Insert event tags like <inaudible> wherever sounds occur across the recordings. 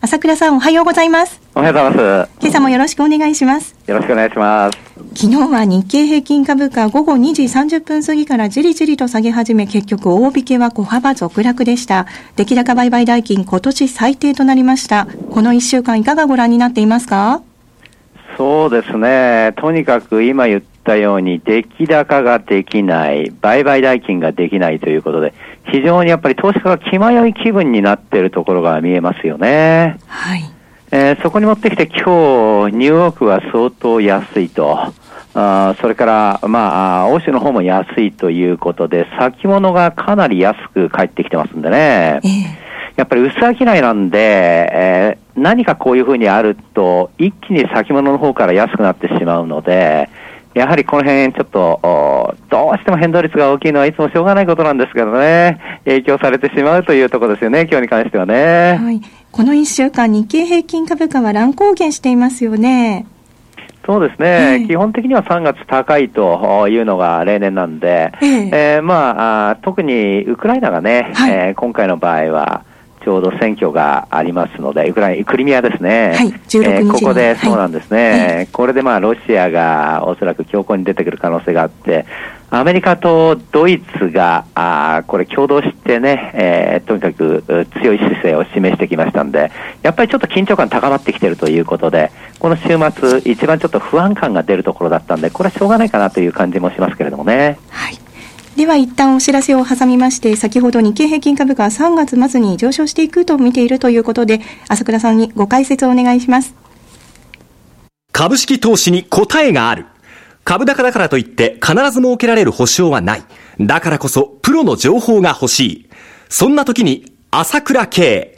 朝倉さんおはようございます。おはようございます。今朝もよろしくお願いします。よろしくお願いします。昨日は日経平均株価午後2時30分過ぎからじりじりと下げ始め結局大引けは小幅続落でした。出来高売買代金今年最低となりました。この1週間いかがご覧になっていますか？そうですね。とにかく今言ったように出来高ができない売買代金ができないということで非常にやっぱり投資家が気迷い気分になっているところが見えますよね。はい。えー、そこに持ってきて今日、ニューヨークは相当安いと。あそれから、まあ、欧州の方も安いということで、先物がかなり安く返ってきてますんでね。えー、やっぱり薄商いなんで、えー、何かこういうふうにあると、一気に先物の方から安くなってしまうので、やはりこの辺ちょっと、どうしても変動率が大きいのはいつもしょうがないことなんですけどね、影響されてしまうというところですよね、今日に関してはね。はい。この1週間、日経平均株価は乱高下していますよね。そうですね、基本的には3月高いというのが例年なんで、えー、えー、まあ特にウクライナがね、はい、えー、今回の場合は、ちょうど選挙がありますので、ウクライナ、クリミアですね。はい、16日えー、ここで、そうなんですね、はい、これでまあ、ロシアがおそらく強硬に出てくる可能性があって、アメリカとドイツが、あこれ共同してね、えー、とにかく強い姿勢を示してきましたんで、やっぱりちょっと緊張感高まってきているということで、この週末、一番ちょっと不安感が出るところだったんで、これはしょうがないかなという感じもしますけれどもね。では一旦お知らせを挟みまして、先ほど日経平均株価は3月末に上昇していくと見ているということで、朝倉さんにご解説をお願いします。株式投資に答えがある。株高だからといって必ず設けられる保証はない。だからこそプロの情報が欲しい。そんな時に朝倉慶。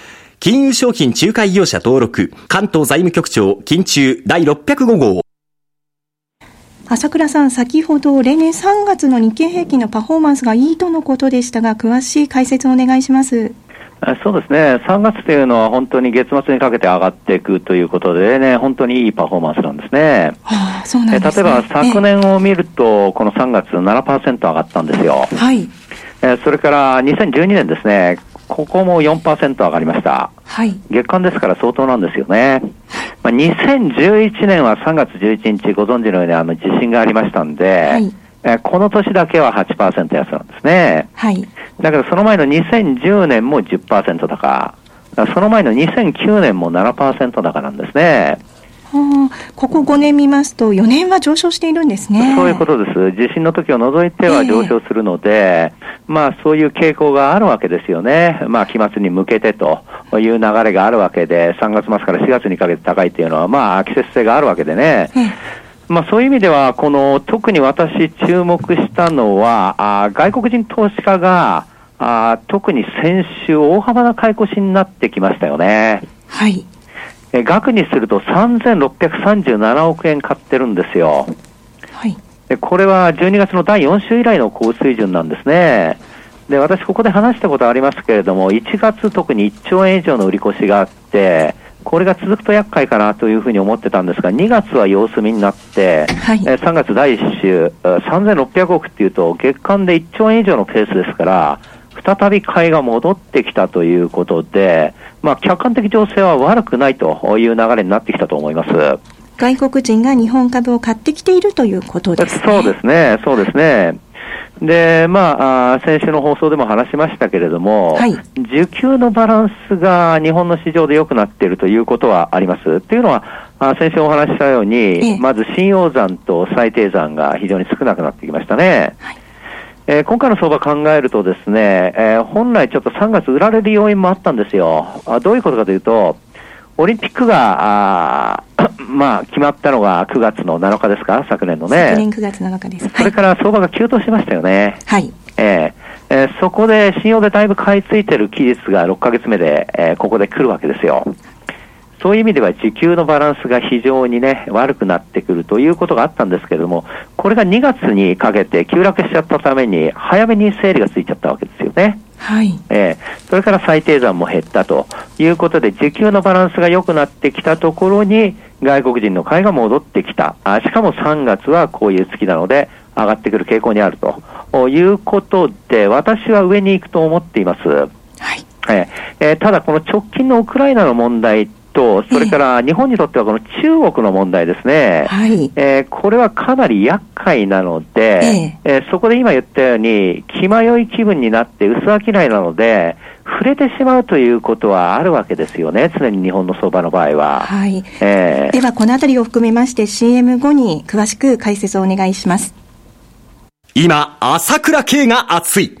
金融商品仲介業者登録、関東財務局長、金中第605号。朝倉さん、先ほど例年3月の日経平均のパフォーマンスがいいとのことでしたが、詳しい解説をお願いします。そうですね、3月というのは本当に月末にかけて上がっていくということでね、本当にいいパフォーマンスなんですね。はあ、そうなんですね例えば昨年を見ると、この3月7%上がったんですよ。はい。それから2012年ですね、ここも4%上がりました。はい。月間ですから相当なんですよね。まあ、2011年は3月11日、ご存知のようにあの地震がありましたんで、はいえこの年だけは8%安なんですね。はい。だけどその前の2010年も10%高。その前の2009年も7%高なんですね。ここ5年見ますと、4年は上昇しているんですね。そういうことです。地震の時を除いては上昇するので、えー、まあそういう傾向があるわけですよね。まあ期末に向けてという流れがあるわけで、3月末から4月にかけて高いっていうのは、まあ季節性があるわけでね。えーまあ、そういう意味では、この特に私、注目したのは、あ外国人投資家があ特に先週、大幅な買い越しになってきましたよね。はい。え額にすると3637億円買ってるんですよ。はい。でこれは12月の第4週以来の高水準なんですね。で、私ここで話したことありますけれども、1月特に1兆円以上の売り越しがあって、これが続くと厄介かなというふうに思ってたんですが、2月は様子見になって、はい、え3月第1週、3600億っていうと、月間で1兆円以上のペースですから、再び買いが戻ってきたということで、まあ、客観的情勢は悪くないという流れになってきたと思います。外国人が日本株を買ってきているということですね。そうですね、そうですね。で、まあ、先週の放送でも話しましたけれども、はい、需給のバランスが日本の市場で良くなっているということはあります。っていうのは、あ先週お話ししたように、ええ、まず信用残と最低残が非常に少なくなってきましたね。はいえー、今回の相場考えるとですね、えー、本来ちょっと3月売られる要因もあったんですよ。あどういうことかというと、オリンピックが、あ <coughs> まあ、決まったのが9月の7日ですか、昨年のね。昨年9月7日です。それから相場が急騰しましたよね。はい。えー、えー、そこで信用でだいぶ買い付いてる期日が6ヶ月目で、えー、ここで来るわけですよ。そういう意味では時給のバランスが非常にね、悪くなってくるということがあったんですけれども、これが2月にかけて急落しちゃったために、早めに整理がついちゃったわけですよね。はい。えー、それから最低残も減ったということで、時給のバランスが良くなってきたところに、外国人の買いが戻ってきた。あしかも3月はこういう月なので、上がってくる傾向にあるということで、私は上に行くと思っています。はい。えー、ただ、この直近のウクライナの問題と、それから日本にとってはこの中国の問題ですね、はい、えー、これはかなり厄介なので、えー、えー、そこで今言ったように、気迷い気分になって薄商いなので、触れてしまうということはあるわけですよね、常に日本の相場の場合は。はい。えー、では、このあたりを含めまして CM 後に詳しく解説をお願いします。今、朝倉慶が熱い。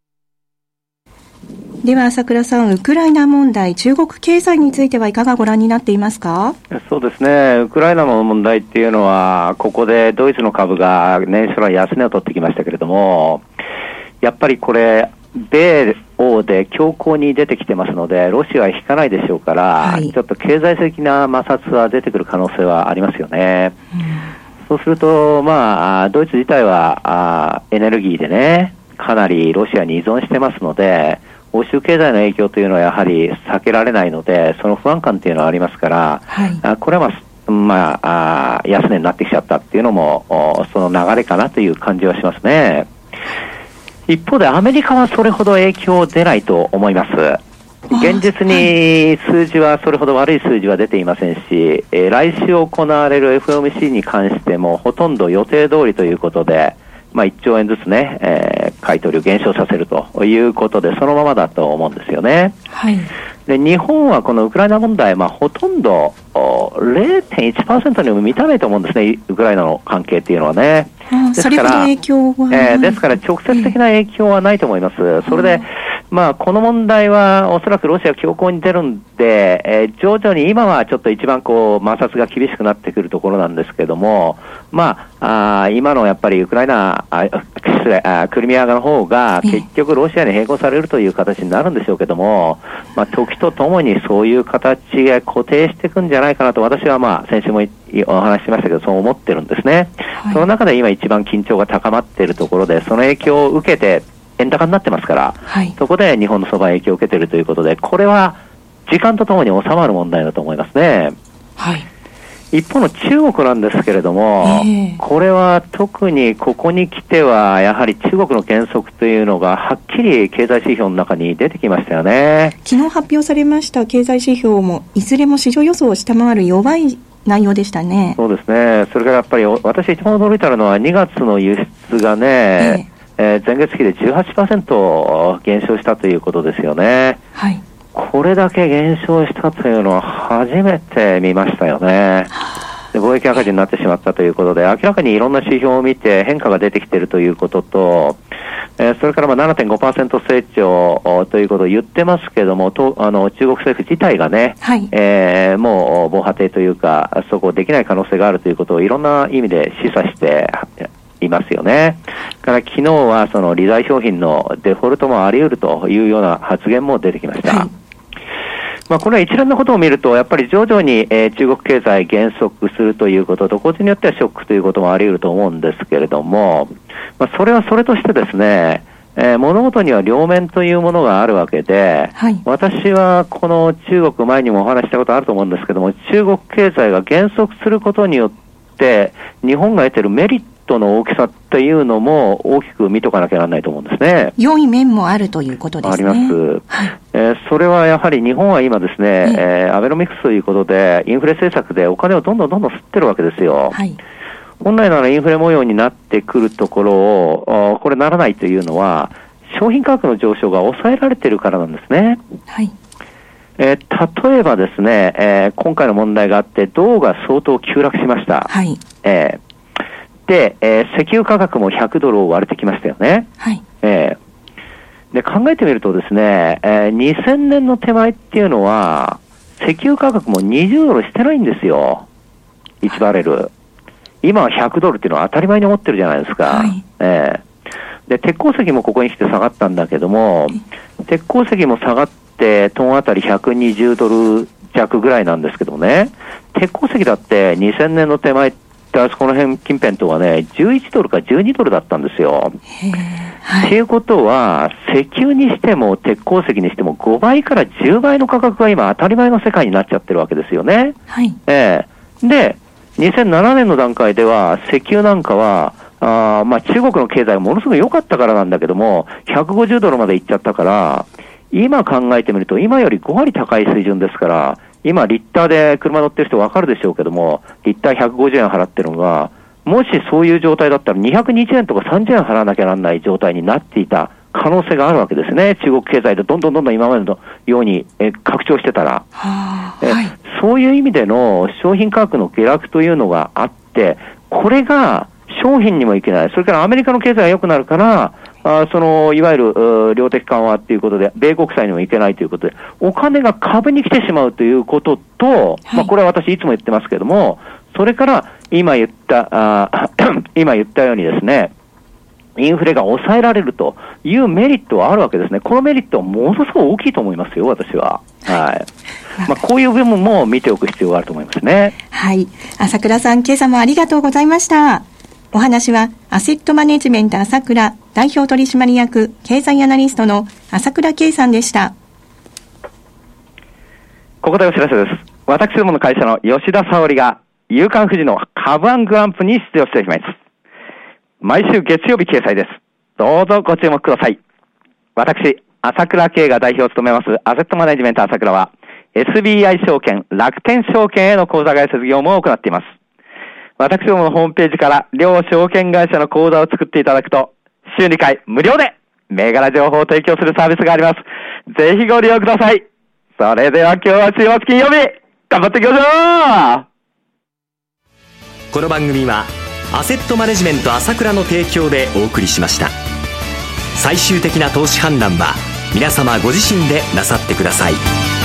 では朝倉さん、ウクライナ問題、中国経済についてはいかがご覧になっていますか？そうですね、ウクライナの問題っていうのは、ここでドイツの株が年初来安値を取ってきましたけれども、やっぱりこれ、米欧で強硬に出てきてますので、ロシアは引かないでしょうから、はい、ちょっと経済的な摩擦は出てくる可能性はありますよね。うん、そうすると、まあ、ドイツ自体はあエネルギーでね、かなりロシアに依存してますので、欧州経済の影響というのはやはり避けられないので、その不安感というのはありますから、はい、あこれは、まあ、まあ、あ安値になってきちゃったっていうのも、その流れかなという感じはしますね。一方でアメリカはそれほど影響出ないと思います。現実に数字はそれほど悪い数字は出ていませんし、えー、来週行われる FOMC に関してもほとんど予定通りということで、まあ、1兆円ずつね、えー、買い取りを減少させるということで、そのままだと思うんですよね。はい、で日本はこのウクライナ問題、まあ、ほとんど0.1%にも満たないと思うんですね、ウクライナの関係っていうのはね。ですから、えー、ですから直接的な影響はないと思います。それで、まあ、この問題はおそらくロシア強硬に出るんで、えー、徐々に今はちょっと一番こう摩擦が厳しくなってくるところなんですけども、まあ、あ今のやっぱりウクライナ、あ失礼あクリミア側の方が結局ロシアに並行されるという形になるんでしょうけども、まあ、時とともにそういう形が固定していくんじゃないかなと私はまあ先週もお話ししましたけど、そう思ってるんですね。はい、その中で今一番緊張が高まっているところで、その影響を受けて、円高になってますから、はい、そこで日本の相場影響を受けているということで、これは時間とともに収まる問題だと思いますね。はい。一方の中国なんですけれども、えー、これは特にここに来ては、やはり中国の減速というのがはっきり経済指標の中に出てきましたよね昨日発表されました経済指標も、いずれも市場予想を下回る弱い内容でしたね。そうですね。それからやっぱり私一番驚いたのは2月の輸出がね、えー、えー、前月比で18%減少したということですよね。はい。これだけ減少したというのは初めて見ましたよね。で貿易赤字になってしまったということで、明らかにいろんな指標を見て変化が出てきているということと、えー、それからまあ7.5%成長ということを言ってますけども、とあの中国政府自体がね、はい、えー、もう防波堤というか、そこできない可能性があるということをいろんな意味で示唆して、いますよね。から昨日はその利財商品のデフォルトもあり得るというような発言も出てきました。はいまあ、これは一連のことを見ると、やっぱり徐々に、えー、中国経済減速するということと、個人によってはショックということもあり得ると思うんですけれども、まあ、それはそれとしてですね、えー、物事には両面というものがあるわけで、はい、私はこの中国、前にもお話したことあると思うんですけども、中国経済が減速することによって、日本が得ているメリットの大きさっていうのも大きく見とかなきゃならないと思うんですね。良い面もあるということですね。あります。はい、えー、それはやはり日本は今ですね、えー、アベノミクスということで、インフレ政策でお金をどんどんどんどん吸ってるわけですよ。はい本来ならインフレ模様になってくるところを、これならないというのは、商品価格の上昇が抑えられているからなんですね。はい。えー、例えばですね、えー、今回の問題があって、銅が相当急落しました。はい。えー、で、えー、石油価格も100ドルを割れてきましたよね。はい。えー、で、考えてみるとですね、えー、2000年の手前っていうのは、石油価格も20ドルしてないんですよ。1バレル。今は100ドルっていうのは当たり前に思ってるじゃないですか。はい、えー、で、鉄鉱石もここに来て下がったんだけども、鉄鉱石も下がって、トンあたり120ドル弱ぐらいなんですけどね、鉄鉱石だって2000年の手前って、あそこの辺近辺とはね、11ドルか12ドルだったんですよ。はい、っていうことは、石油にしても鉄鉱石にしても5倍から10倍の価格が今当たり前の世界になっちゃってるわけですよね。はい。ええー、で、2007年の段階では、石油なんかは、あまあ、中国の経済がものすごく良かったからなんだけども、150ドルまで行っちゃったから、今考えてみると、今より5割高い水準ですから、今、リッターで車乗ってる人分かるでしょうけども、リッター150円払ってるのが、もしそういう状態だったら220円とか30円払わなきゃならない状態になっていた可能性があるわけですね。中国経済でどんどんどんどん今までのようにえ拡張してたら、はあ、え、はい、そういう意味での商品価格の下落というのがあって、これが商品にもいけない。それからアメリカの経済が良くなるから、あその、いわゆる、量的緩和っていうことで、米国債にもいけないということで、お金が株に来てしまうということと、はい、まあ、これは私いつも言ってますけれども、それから、今言った、あ <clears throat> 今言ったようにですね、インフレが抑えられるというメリットはあるわけですね。このメリットはものすごく大きいと思いますよ、私は。はい。<laughs> まあ、こういう部分も見ておく必要があると思いますね。はい。朝倉さん、今朝もありがとうございました。お話は、アセットマネジメント朝倉代表取締役経済アナリストの朝倉圭さんでした。ここでお知らせです。私どもの会社の吉田沙織が、夕刊富士の株アングランプに出場しています。毎週月曜日掲載です。どうぞご注目ください。私、朝倉慶が代表を務めますアセットマネジメント朝倉は、SBI 証券、楽天証券への口座開設業務を行っています。私どものホームページから両証券会社の口座を作っていただくと、週2回無料で銘柄情報を提供するサービスがあります。ぜひご利用ください。それでは今日は週末金曜日、頑張っていきましょうこの番組は、アセットマネジメント朝倉の提供でお送りしました。最終的な投資判断は、皆様ご自身でなさってください。